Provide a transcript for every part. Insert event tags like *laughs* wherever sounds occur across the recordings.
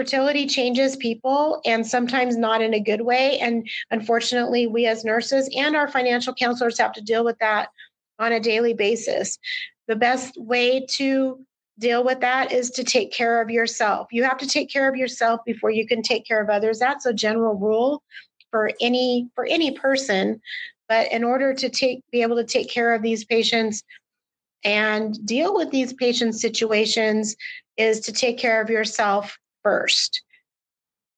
fertility changes people and sometimes not in a good way. And unfortunately, we as nurses and our financial counselors have to deal with that on a daily basis. The best way to deal with that is to take care of yourself. You have to take care of yourself before you can take care of others. That's a general rule for any for any person. But in order to take be able to take care of these patients and deal with these patient situations is to take care of yourself first.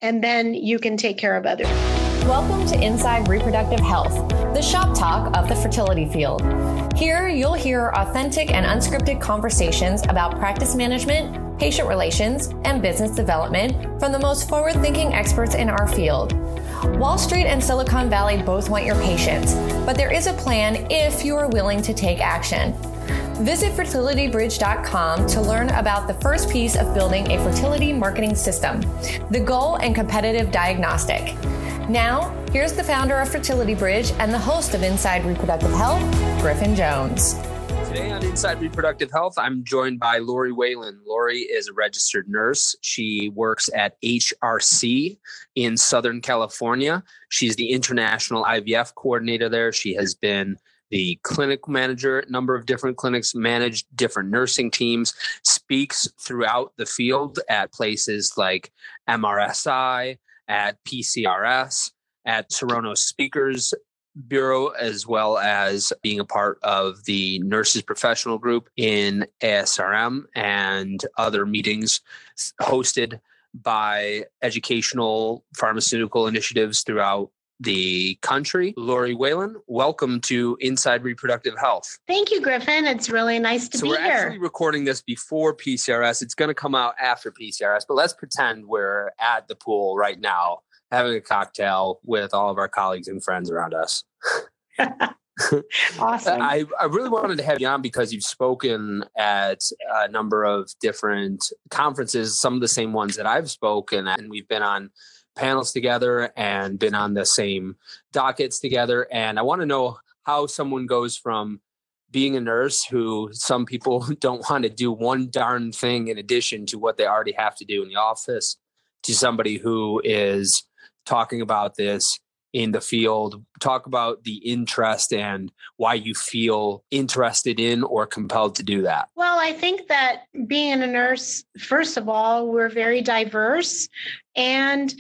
And then you can take care of others. Welcome to Inside Reproductive Health, the shop talk of the fertility field. Here, you'll hear authentic and unscripted conversations about practice management, patient relations, and business development from the most forward thinking experts in our field. Wall Street and Silicon Valley both want your patients, but there is a plan if you are willing to take action. Visit fertilitybridge.com to learn about the first piece of building a fertility marketing system, the goal and competitive diagnostic. Now, here's the founder of Fertility Bridge and the host of Inside Reproductive Health, Griffin Jones. Today on Inside Reproductive Health, I'm joined by Lori Whalen. Lori is a registered nurse. She works at HRC in Southern California. She's the international IVF coordinator there. She has been the clinic manager, number of different clinics, managed different nursing teams, speaks throughout the field at places like MRSI, at PCRS, at Serono Speakers Bureau, as well as being a part of the Nurses Professional Group in ASRM and other meetings hosted by educational pharmaceutical initiatives throughout the country. Lori Whalen, welcome to Inside Reproductive Health. Thank you, Griffin. It's really nice to so be we're here. actually recording this before PCRS. It's going to come out after PCRS, but let's pretend we're at the pool right now having a cocktail with all of our colleagues and friends around us. *laughs* awesome. I, I really wanted to have you on because you've spoken at a number of different conferences, some of the same ones that I've spoken at, and we've been on panels together and been on the same dockets together. And I want to know how someone goes from being a nurse who some people *laughs* don't want to do one darn thing in addition to what they already have to do in the office to somebody who is talking about this in the field. Talk about the interest and why you feel interested in or compelled to do that. Well i think that being a nurse first of all we're very diverse and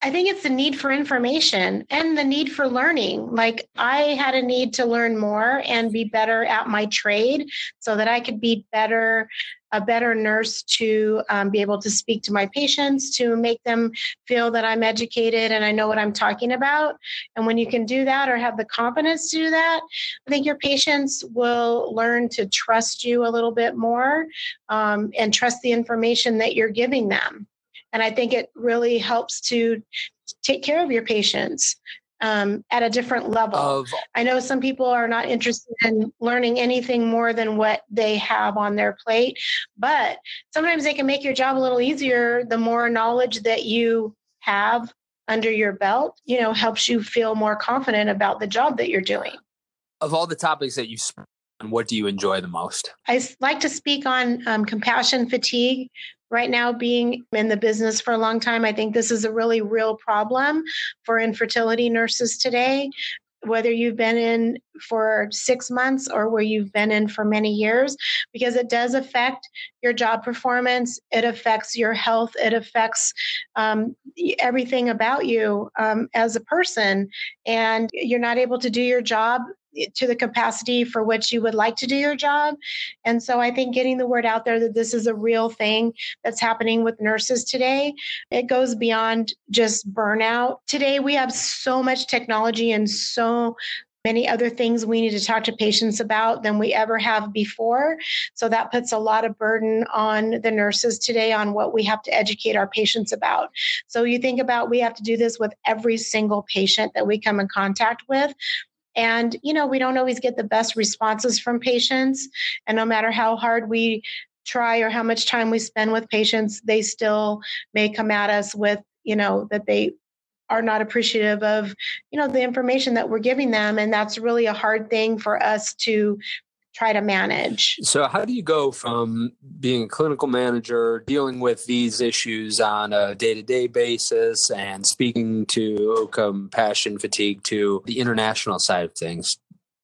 I think it's the need for information and the need for learning. Like I had a need to learn more and be better at my trade so that I could be better, a better nurse to um, be able to speak to my patients, to make them feel that I'm educated and I know what I'm talking about. And when you can do that or have the confidence to do that, I think your patients will learn to trust you a little bit more um, and trust the information that you're giving them. And I think it really helps to take care of your patients um, at a different level. Of, I know some people are not interested in learning anything more than what they have on their plate, but sometimes they can make your job a little easier the more knowledge that you have under your belt, you know, helps you feel more confident about the job that you're doing. Of all the topics that you've what do you enjoy the most? I like to speak on um, compassion fatigue, right now being in the business for a long time i think this is a really real problem for infertility nurses today whether you've been in for six months or where you've been in for many years, because it does affect your job performance. It affects your health. It affects um, everything about you um, as a person. And you're not able to do your job to the capacity for which you would like to do your job. And so I think getting the word out there that this is a real thing that's happening with nurses today, it goes beyond just burnout. Today we have so much technology and so many other things we need to talk to patients about than we ever have before. So that puts a lot of burden on the nurses today on what we have to educate our patients about. So you think about we have to do this with every single patient that we come in contact with. And, you know, we don't always get the best responses from patients. And no matter how hard we try or how much time we spend with patients, they still may come at us with, you know, that they are not appreciative of, you know, the information that we're giving them. And that's really a hard thing for us to try to manage. So, how do you go from being a clinical manager, dealing with these issues on a day to day basis, and speaking to compassion fatigue to the international side of things?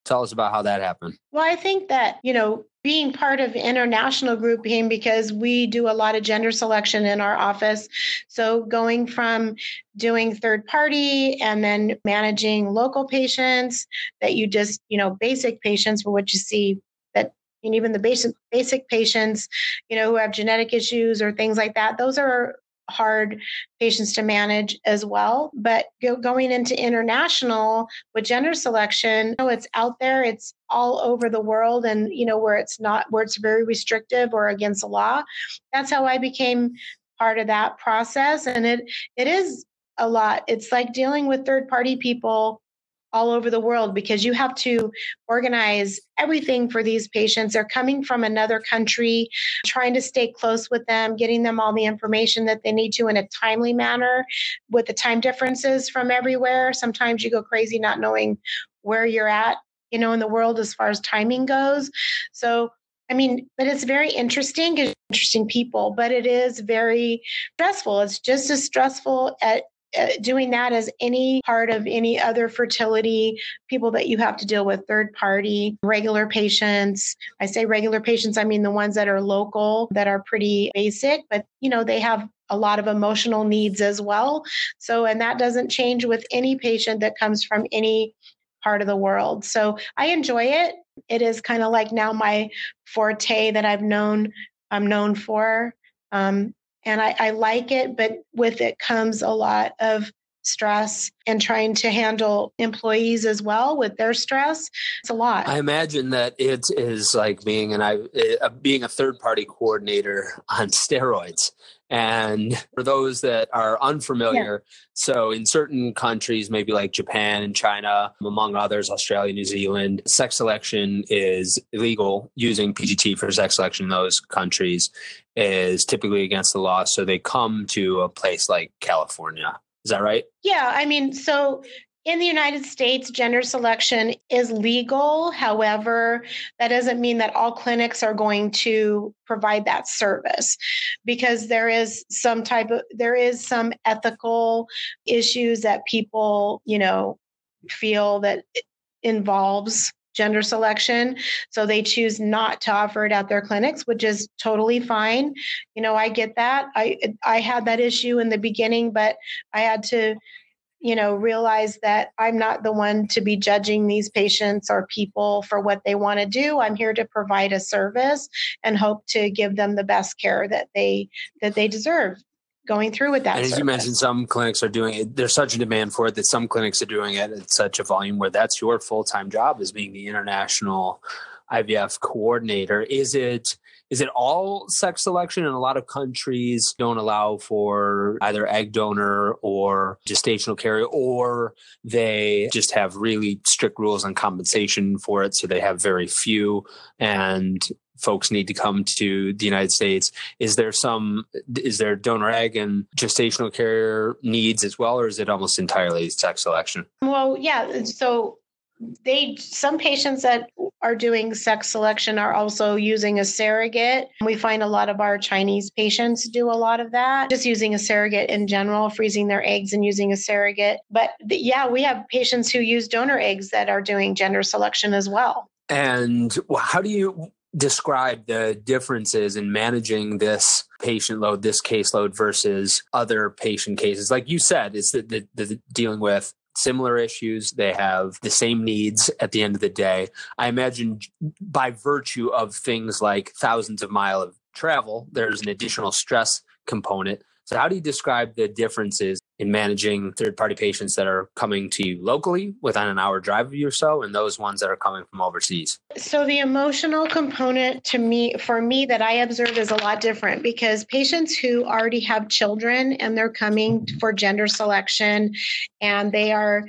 Tell us about how that happened. Well, I think that, you know, being part of international grouping because we do a lot of gender selection in our office. So going from doing third party and then managing local patients that you just, you know, basic patients for what you see that and even the basic basic patients, you know, who have genetic issues or things like that, those are hard patients to manage as well. But go, going into international with gender selection, you know, it's out there, it's all over the world, and you know where it's not where it's very restrictive or against the law. That's how I became part of that process, and it it is a lot. It's like dealing with third party people all over the world because you have to organize everything for these patients. They're coming from another country, trying to stay close with them, getting them all the information that they need to in a timely manner with the time differences from everywhere. Sometimes you go crazy not knowing where you're at, you know, in the world as far as timing goes. So I mean, but it's very interesting, interesting people, but it is very stressful. It's just as stressful at doing that as any part of any other fertility people that you have to deal with third party regular patients. I say regular patients i mean the ones that are local that are pretty basic but you know they have a lot of emotional needs as well. So and that doesn't change with any patient that comes from any part of the world. So i enjoy it. It is kind of like now my forte that i've known i'm known for. Um, and I, I like it, but with it comes a lot of stress and trying to handle employees as well with their stress. It's a lot. I imagine that it is like being an i uh, being a third party coordinator on *laughs* steroids and for those that are unfamiliar, yeah. so in certain countries, maybe like Japan and China, among others, Australia, New Zealand, sex selection is illegal. Using PGT for sex selection in those countries is typically against the law. So they come to a place like California. Is that right? Yeah. I mean, so in the United States, gender selection is legal. However, that doesn't mean that all clinics are going to provide that service because there is some type of there is some ethical issues that people, you know, feel that involves gender selection. So they choose not to offer it at their clinics, which is totally fine. You know, I get that. I I had that issue in the beginning, but I had to you know, realize that I'm not the one to be judging these patients or people for what they want to do. I'm here to provide a service and hope to give them the best care that they that they deserve going through with that. And as service. you mentioned, some clinics are doing it. There's such a demand for it that some clinics are doing it at such a volume where that's your full time job as being the international IVF coordinator. Is it is it all sex selection? And a lot of countries don't allow for either egg donor or gestational carrier, or they just have really strict rules on compensation for it. So they have very few and folks need to come to the United States. Is there some, is there donor egg and gestational carrier needs as well, or is it almost entirely sex selection? Well, yeah. So they some patients that are doing sex selection are also using a surrogate. We find a lot of our Chinese patients do a lot of that, just using a surrogate in general, freezing their eggs and using a surrogate. But yeah, we have patients who use donor eggs that are doing gender selection as well. And how do you describe the differences in managing this patient load, this caseload versus other patient cases? Like you said, it's the, the, the dealing with similar issues. They have the same needs at the end of the day. I imagine by virtue of things like thousands of mile of travel, there's an additional stress component. So how do you describe the differences in managing third party patients that are coming to you locally within an hour drive of you or so and those ones that are coming from overseas? So the emotional component to me for me that I observe is a lot different because patients who already have children and they're coming for gender selection and they are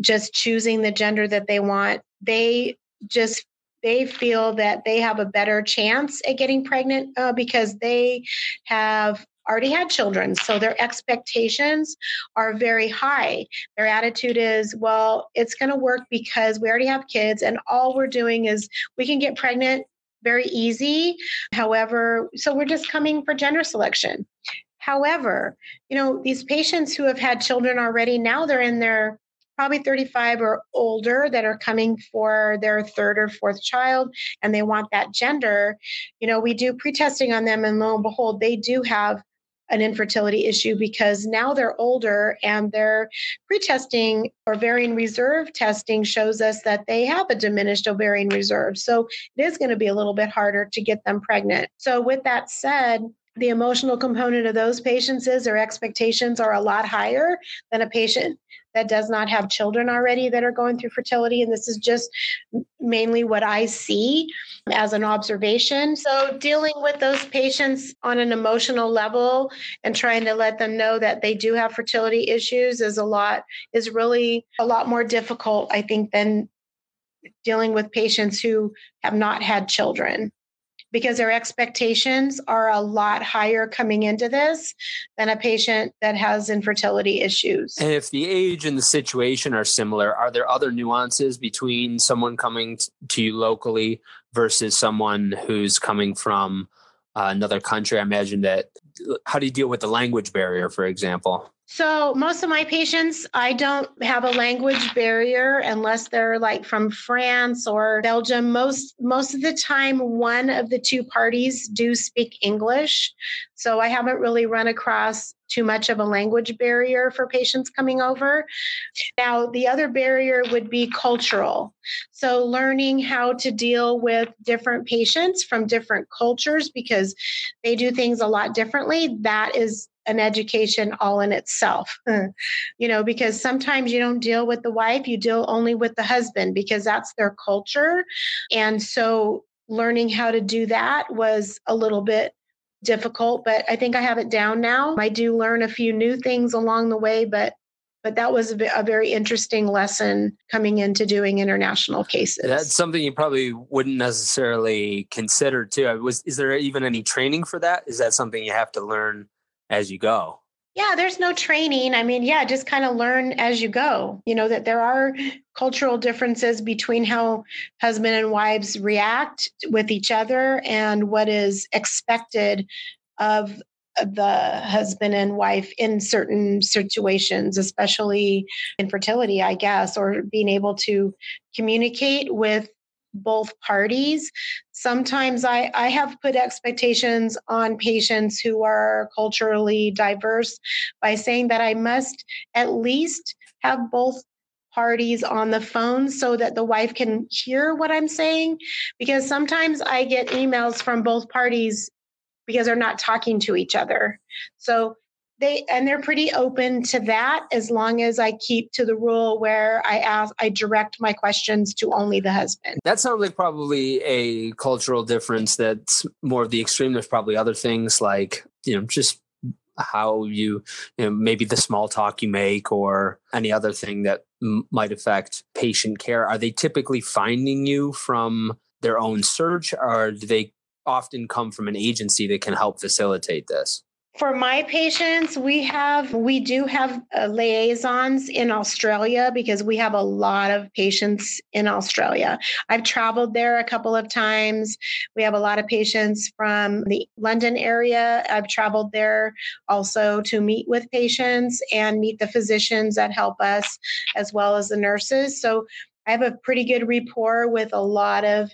just choosing the gender that they want, they just they feel that they have a better chance at getting pregnant uh, because they have already had children. So their expectations are very high. Their attitude is, well, it's going to work because we already have kids and all we're doing is we can get pregnant very easy. However, so we're just coming for gender selection. However, you know, these patients who have had children already, now they're in their probably 35 or older that are coming for their third or fourth child and they want that gender. You know, we do pre-testing on them and lo and behold, they do have an infertility issue because now they're older and their pretesting or ovarian reserve testing shows us that they have a diminished ovarian reserve. So it is going to be a little bit harder to get them pregnant. So, with that said, the emotional component of those patients is their expectations are a lot higher than a patient that does not have children already that are going through fertility. And this is just mainly what I see as an observation. So, dealing with those patients on an emotional level and trying to let them know that they do have fertility issues is a lot, is really a lot more difficult, I think, than dealing with patients who have not had children because their expectations are a lot higher coming into this than a patient that has infertility issues. And if the age and the situation are similar, are there other nuances between someone coming to you locally versus someone who's coming from uh, another country? I imagine that. How do you deal with the language barrier, for example? So most of my patients, I don't have a language barrier unless they're like from France or Belgium. Most most of the time, one of the two parties do speak English. So I haven't really run across too much of a language barrier for patients coming over. Now, the other barrier would be cultural. So, learning how to deal with different patients from different cultures because they do things a lot differently. That is an education all in itself *laughs* you know because sometimes you don't deal with the wife you deal only with the husband because that's their culture and so learning how to do that was a little bit difficult but i think i have it down now i do learn a few new things along the way but but that was a, very interesting lesson coming into doing international cases. That's something you probably wouldn't necessarily consider too. Was is there even any training for that? Is that something you have to learn as you go? Yeah, there's no training. I mean, yeah, just kind of learn as you go. You know, that there are cultural differences between how husband and wives react with each other and what is expected of uh, the husband and wife in certain situations, especially infertility, I guess, or being able to communicate with both parties. Sometimes I, I have put expectations on patients who are culturally diverse by saying that I must at least have both parties on the phone so that the wife can hear what I'm saying. Because sometimes I get emails from both parties because they're not talking to each other. So they and they're pretty open to that as long as I keep to the rule where I ask I direct my questions to only the husband. That sounds like probably a cultural difference that's more of the extreme. There's probably other things like, you know, just how you, you know, maybe the small talk you make or any other thing that m- might affect patient care. Are they typically finding you from their own search or do they often come from an agency that can help facilitate this? For my patients, we have we do have uh, liaisons in Australia because we have a lot of patients in Australia. I've traveled there a couple of times. We have a lot of patients from the London area. I've traveled there also to meet with patients and meet the physicians that help us as well as the nurses. So I have a pretty good rapport with a lot of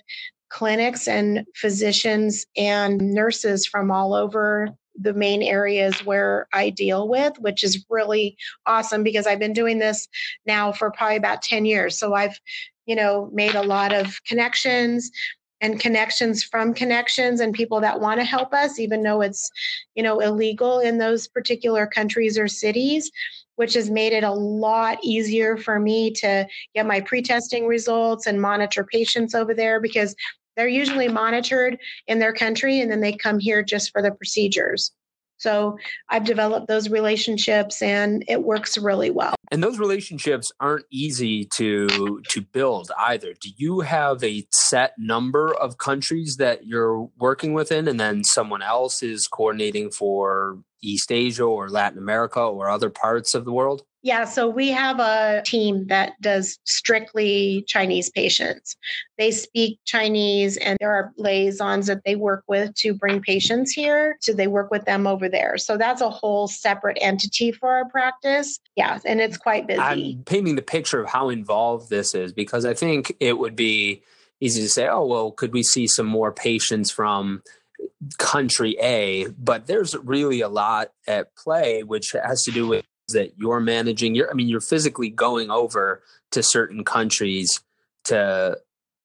clinics and physicians and nurses from all over the main areas where I deal with, which is really awesome because I've been doing this now for probably about 10 years. So I've, you know, made a lot of connections and connections from connections and people that want to help us, even though it's, you know, illegal in those particular countries or cities which has made it a lot easier for me to get my pre-testing results and monitor patients over there because they're usually monitored in their country and then they come here just for the procedures. So I've developed those relationships and it works really well. And those relationships aren't easy to to build either. Do you have a set number of countries that you're working within and then someone else is coordinating for East Asia or Latin America or other parts of the world? Yeah, so we have a team that does strictly Chinese patients. They speak Chinese, and there are liaisons that they work with to bring patients here. So they work with them over there. So that's a whole separate entity for our practice. Yeah, and it's quite busy. I'm painting the picture of how involved this is because I think it would be easy to say, oh, well, could we see some more patients from country A? But there's really a lot at play, which has to do with that you're managing. You're, I mean, you're physically going over to certain countries to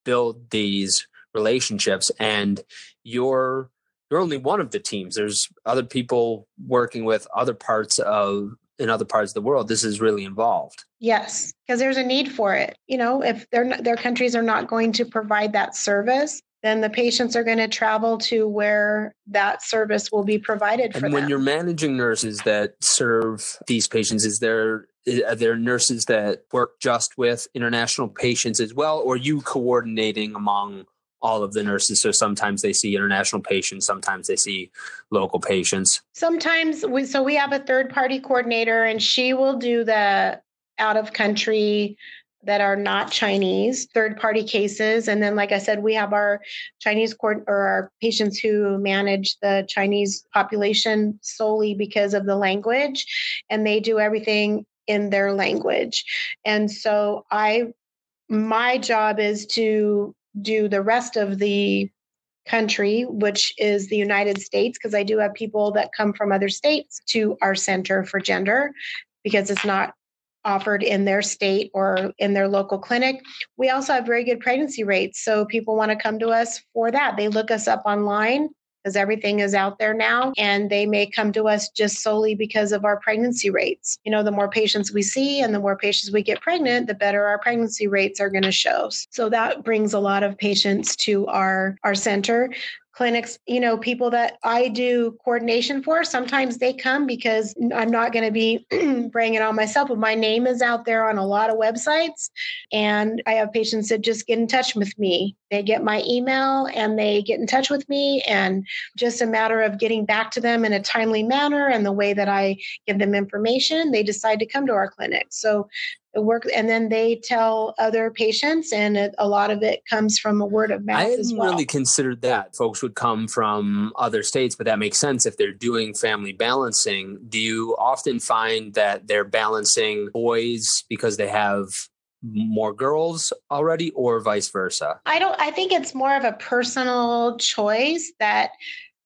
build these relationships, and you're you're only one of the teams. There's other people working with other parts of in other parts of the world. This is really involved. Yes, because there's a need for it. You know, if their their countries are not going to provide that service, then the patients are going to travel to where that service will be provided for and when them. you're managing nurses that serve these patients is there are there nurses that work just with international patients as well or you coordinating among all of the nurses so sometimes they see international patients sometimes they see local patients sometimes we so we have a third party coordinator and she will do the out of country that are not Chinese, third party cases. And then, like I said, we have our Chinese court or our patients who manage the Chinese population solely because of the language, and they do everything in their language. And so, I, my job is to do the rest of the country, which is the United States, because I do have people that come from other states to our Center for Gender because it's not offered in their state or in their local clinic. We also have very good pregnancy rates. So people want to come to us for that. They look us up online because everything is out there now and they may come to us just solely because of our pregnancy rates. You know, the more patients we see and the more patients we get pregnant, the better our pregnancy rates are going to show. So that brings a lot of patients to our our center clinics, you know, people that I do coordination for, sometimes they come because I'm not going to be *clears throat* bringing it on myself, but my name is out there on a lot of websites. And I have patients that just get in touch with me. They get my email and they get in touch with me, and just a matter of getting back to them in a timely manner and the way that I give them information, they decide to come to our clinic. So work and then they tell other patients and it, a lot of it comes from a word of mouth i hadn't well. really considered that folks would come from other states but that makes sense if they're doing family balancing do you often find that they're balancing boys because they have more girls already or vice versa i don't i think it's more of a personal choice that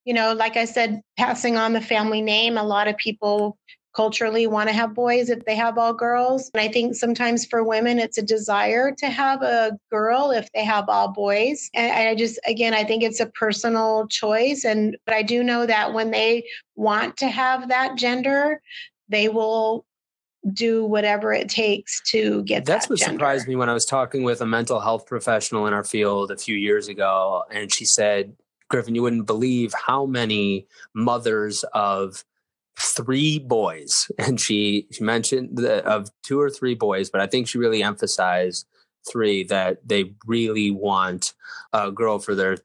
you know like i said passing on the family name a lot of people culturally want to have boys if they have all girls. And I think sometimes for women, it's a desire to have a girl if they have all boys. And I just, again, I think it's a personal choice. And but I do know that when they want to have that gender, they will do whatever it takes to get that. that's that what gender. surprised me when i was talking with a mental health professional in our field a few years ago and she said griffin you wouldn't believe how many mothers of three boys *laughs* and she, she mentioned the, of two or three boys but i think she really emphasized three that they really want a girl for their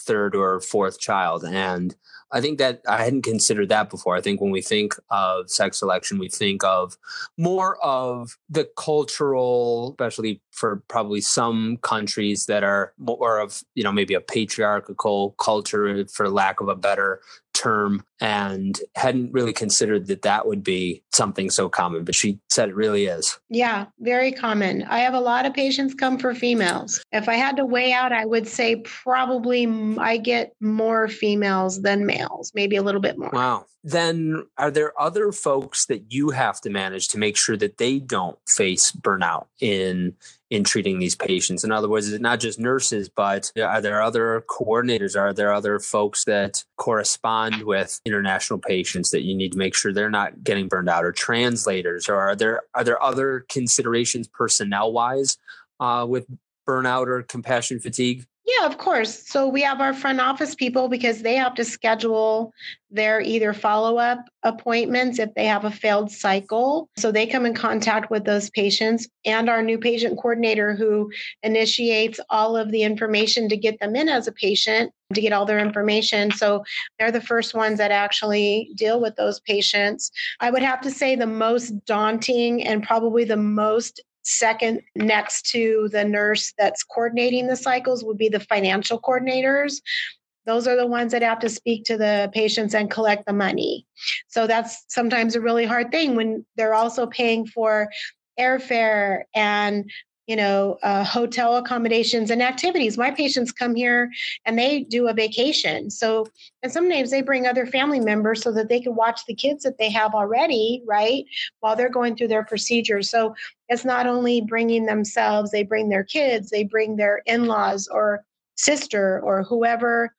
third or fourth child and I think that I hadn't considered that before. I think when we think of sex selection, we think of more of the cultural, especially for probably some countries that are more of, you know, maybe a patriarchal culture, for lack of a better term and hadn't really considered that that would be something so common but she said it really is. Yeah very common. I have a lot of patients come for females. If i had to weigh out i would say probably i get more females than males maybe a little bit more. Wow. Then are there other folks that you have to manage to make sure that they don't face burnout in in treating these patients. In other words is it not just nurses but are there other coordinators? Are there other folks that correspond with international patients that you need to make sure they're not getting burned out or translators? Or are there are there other considerations personnel wise uh, with burnout or compassion fatigue Yeah, of course. So we have our front office people because they have to schedule their either follow up appointments if they have a failed cycle. So they come in contact with those patients and our new patient coordinator who initiates all of the information to get them in as a patient to get all their information. So they're the first ones that actually deal with those patients. I would have to say the most daunting and probably the most Second, next to the nurse that's coordinating the cycles, would be the financial coordinators. Those are the ones that have to speak to the patients and collect the money. So that's sometimes a really hard thing when they're also paying for airfare and you know, uh, hotel accommodations and activities. My patients come here and they do a vacation. So, and sometimes they bring other family members so that they can watch the kids that they have already, right, while they're going through their procedures. So, it's not only bringing themselves, they bring their kids, they bring their in laws or sister or whoever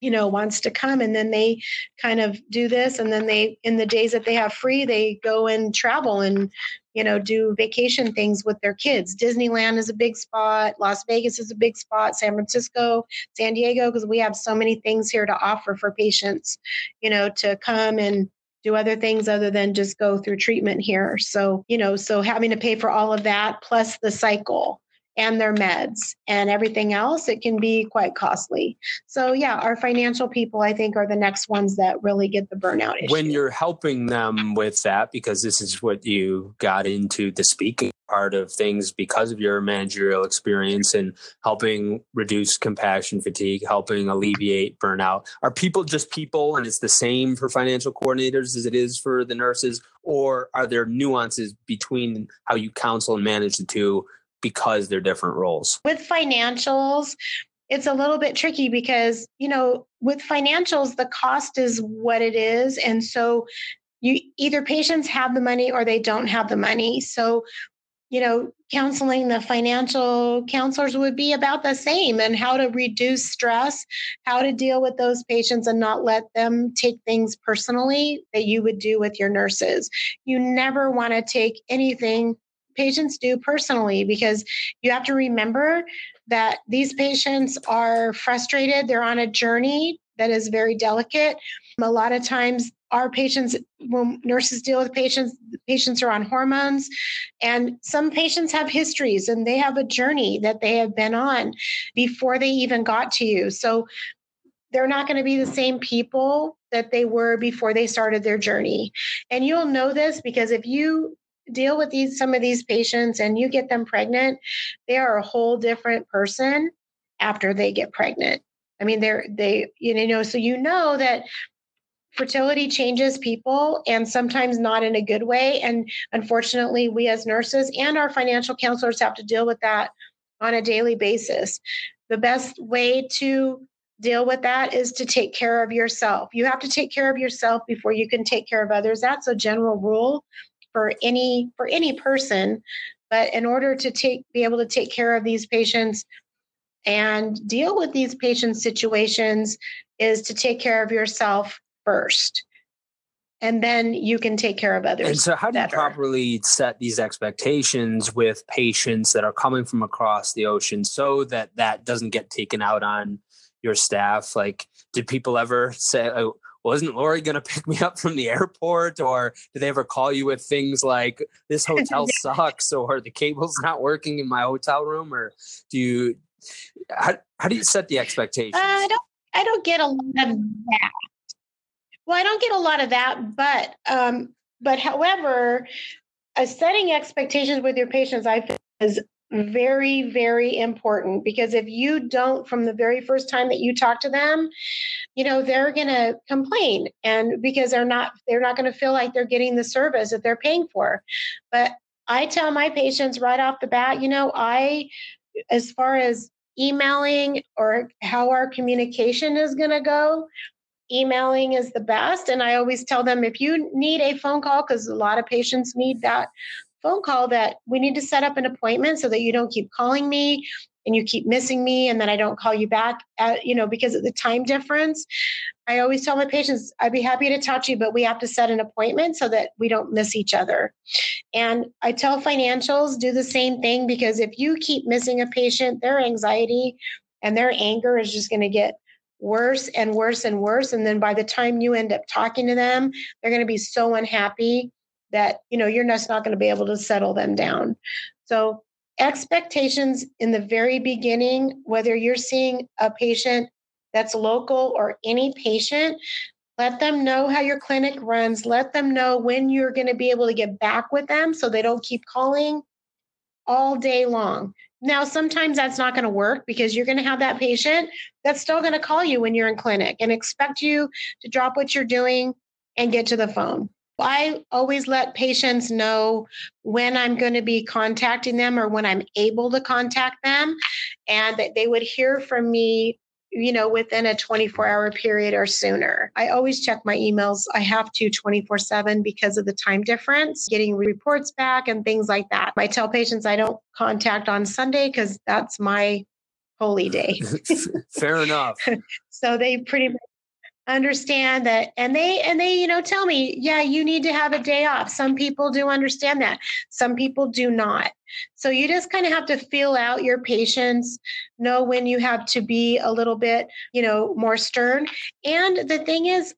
you know wants to come and then they kind of do this and then they in the days that they have free they go and travel and you know do vacation things with their kids. Disneyland is a big spot. Las vegas is a big spot. San francisco san diego because we have so many things here to offer for patients you know to come and do other things other than just go through treatment here. So you know so having to pay for all of that plus the cycle and their meds and everything else, it can be quite costly. So, yeah, our financial people, I think, are the next ones that really get the burnout issue. When you're helping them with that, because this is what you got into the speaking part of things because of your managerial experience and helping reduce compassion fatigue, helping alleviate burnout, are people just people and it's the same for financial coordinators as it is for the nurses? Or are there nuances between how you counsel and manage the two because they're different roles. With financials, it's a little bit tricky because, you know, with financials, the cost is what it is. And so you either patients have the money or they don't have the money. So, you know, counseling the financial counselors would be about the same and how to reduce stress, how to deal with those patients and not let them take things personally that you would do with your nurses. You never want to take anything patients do personally because you have to remember that these patients are frustrated. They're on a journey that is very delicate. A lot of times, our patients, when nurses deal with patients, patients are on hormones, and some patients have histories and they have a journey that they have been on before they even got to you. So they're not going to be the same people that they were before they started their journey. And you'll know this because if you deal with these some of these patients and you get them pregnant, they are a whole different person after they get pregnant. I mean, they're they you know so you know that fertility changes people and sometimes not in a good way. And unfortunately we as nurses and our financial counselors have to deal with that on a daily basis. The best way to deal with that is to take care of yourself. You have to take care of yourself before you can take care of others. That's a general rule for any for any person but in order to take be able to take care of these patients and deal with these patient situations is to take care of yourself first and then you can take care of others. And so, how do better. you properly set these expectations with patients that are coming from across the ocean so that that doesn't get taken out on your staff? Like, did people ever say, oh, wasn't Lori going to pick me up from the airport? Or do they ever call you with things like this *laughs* hotel sucks or the cable's *laughs* not working in my hotel room? Or do you, how, how do you set the expectations? Uh, I don't, I don't get a lot of that. Well, I don't get a lot of that, but, um, but however, uh, setting expectations with your patients, I think is very very important because if you don't from the very first time that you talk to them you know they're going to complain and because they're not they're not going to feel like they're getting the service that they're paying for. But i tell my patients right off the bat you know i as far as emailing or how our communication is going to go emailing is the best and i always tell them if you need a phone call because a lot of patients need that phone call that we need to set up an appointment so that you don't keep calling me and you keep missing me and then I don't call you back at, you know because of the time difference. I always tell my patients I'd be happy to talk to you but we have to set an appointment so that we don't miss each other. And I tell financials do the same thing because if you keep missing a patient their anxiety and their anger is just going to get worse and worse and worse and then by the time you end up talking to them they're going to be so unhappy that you know you're just not going to be able to settle them down. So expectations in the very beginning whether you're seeing a patient that's local or any patient let them know how your clinic runs. Let them know when you're going to be able to get back with them so they don't keep calling all day long. Now, sometimes that's not going to work because you're going to have that patient that's still going to call you when you're in clinic and expect you to drop what you're doing and get to the phone. I always let patients know when I'm going to be contacting them or when I'm able to contact them, and that they would hear from me you know, within a 24 hour period or sooner. I always check my emails. I have to 24 7 because of the time difference, getting reports back and things like that. I tell patients I don't contact on Sunday because that's my holy day. *laughs* Fair enough. *laughs* so they pretty much understand that and they and they you know tell me yeah you need to have a day off. Some people do understand that. Some people do not. So you just kind of have to feel out your patients know when you have to be a little bit you know more stern. And the thing is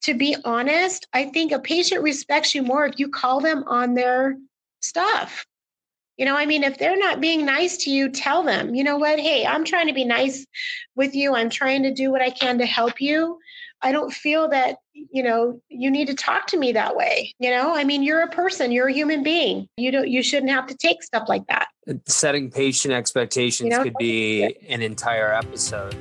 to be honest i think a patient respects you more if you call them on their stuff you know, I mean, if they're not being nice to you, tell them, you know what? Hey, I'm trying to be nice with you. I'm trying to do what I can to help you. I don't feel that, you know, you need to talk to me that way. You know, I mean, you're a person, you're a human being. You don't, you shouldn't have to take stuff like that. Setting patient expectations you know, could be an entire episode.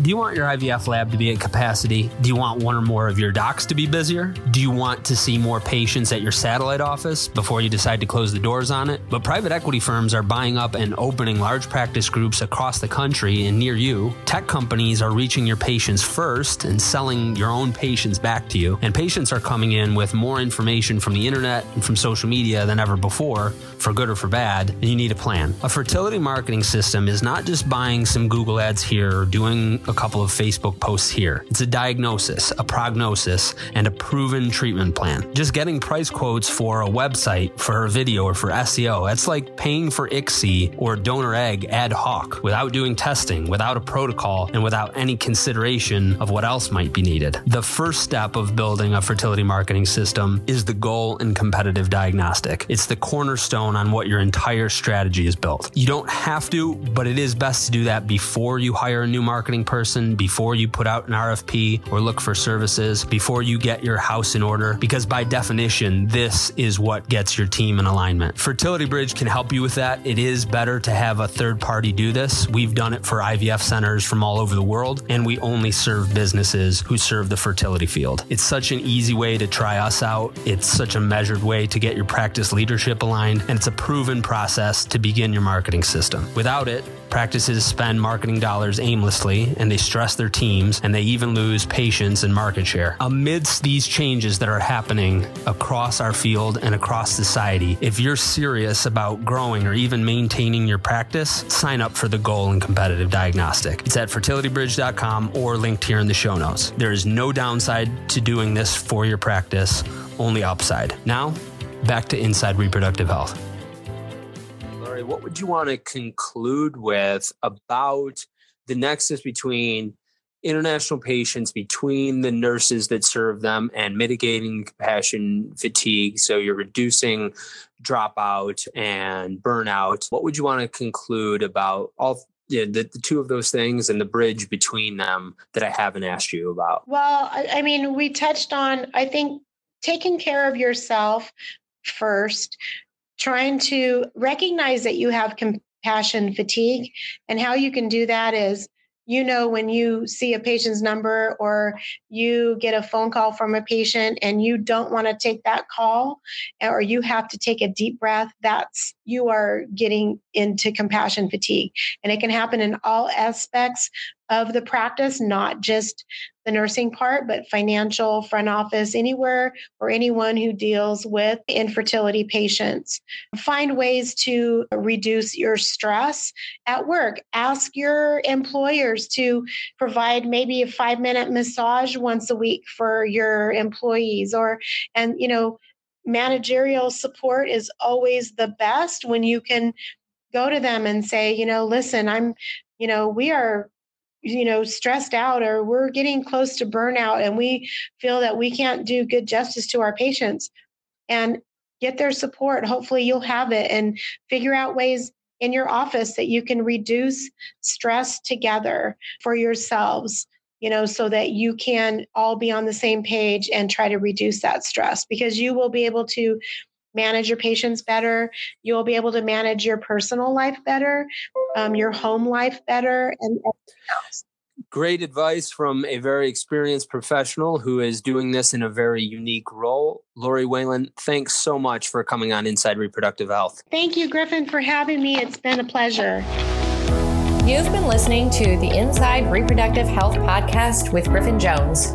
Do you want your IVF lab to be at capacity? Do you want one or more of your docs to be busier? Do you want to see more patients at your satellite office before you decide to close the doors on it? But private equity firms are buying up and opening large practice groups across the country and near you. Tech companies are reaching your patients first and selling your own patients back to you. And patients are coming in with more information from the internet and from social media than ever before, for good or for bad, and you need a plan. A fertility marketing system is not just buying some Google ads here or doing a couple of Facebook posts here. It's a diagnosis, a prognosis, and a proven treatment plan. Just getting price quotes for a website, for a video, or for SEO, that's like paying for ICSI or donor egg ad hoc without doing testing, without a protocol, and without any consideration of what else might be needed. The first step of building a fertility marketing system is the goal and competitive diagnostic. It's the cornerstone on what your entire strategy is built. You don't have to, but it is best to do that before you hire a new marketing person person before you put out an RFP or look for services, before you get your house in order, because by definition, this is what gets your team in alignment. Fertility Bridge can help you with that. It is better to have a third party do this. We've done it for IVF centers from all over the world, and we only serve businesses who serve the fertility field. It's such an easy way to try us out. It's such a measured way to get your practice leadership aligned, and it's a proven process to begin your marketing system. Without it, Practices spend marketing dollars aimlessly and they stress their teams and they even lose patience and market share. Amidst these changes that are happening across our field and across society, if you're serious about growing or even maintaining your practice, sign up for the Goal and Competitive Diagnostic. It's at fertilitybridge.com or linked here in the show notes. There is no downside to doing this for your practice, only upside. Now, back to Inside Reproductive Health what would you want to conclude with about the nexus between international patients, between the nurses that serve them, and mitigating compassion fatigue? So you're reducing dropout and burnout. What would you want to conclude about all the, the two of those things and the bridge between them that I haven't asked you about? Well, I, I mean, we touched on, I think, taking care of yourself first, trying to recognize that you have compassion fatigue. And how you can do that is you know when you see a patient's number or you get a phone call from a patient and you don't want to take that call eh, or you have to take a deep breath that's you are getting into compassion fatigue and it can happen in all aspects of the practice not just the nursing part, but financial, front office, anywhere or anyone who deals with infertility patients. Find ways to reduce your stress at work. Ask your employers to provide maybe a five minute massage once a week for your employees or, and, you know, managerial support is always the best when you can go to them and say, you know, listen, I'm you know, we are you know stressed out or we're getting close to burnout and we feel that we can't do good justice to our patients and get their support. Hopefully you'll have it and figure out ways in your office that you can reduce stress together for yourselves you know so that you can all be on the same page and try to reduce that stress because you will be able to manage your patients better. You'll be able to manage your personal life better, um, your home life better, and Great advice from a very experienced professional who is doing this in a very unique role. Lori Whalen, thanks so much for coming on Inside Reproductive Health. Thank you, Griffin, for having me. It's been a pleasure. You've been listening to the Inside Reproductive Health podcast with Griffin Jones.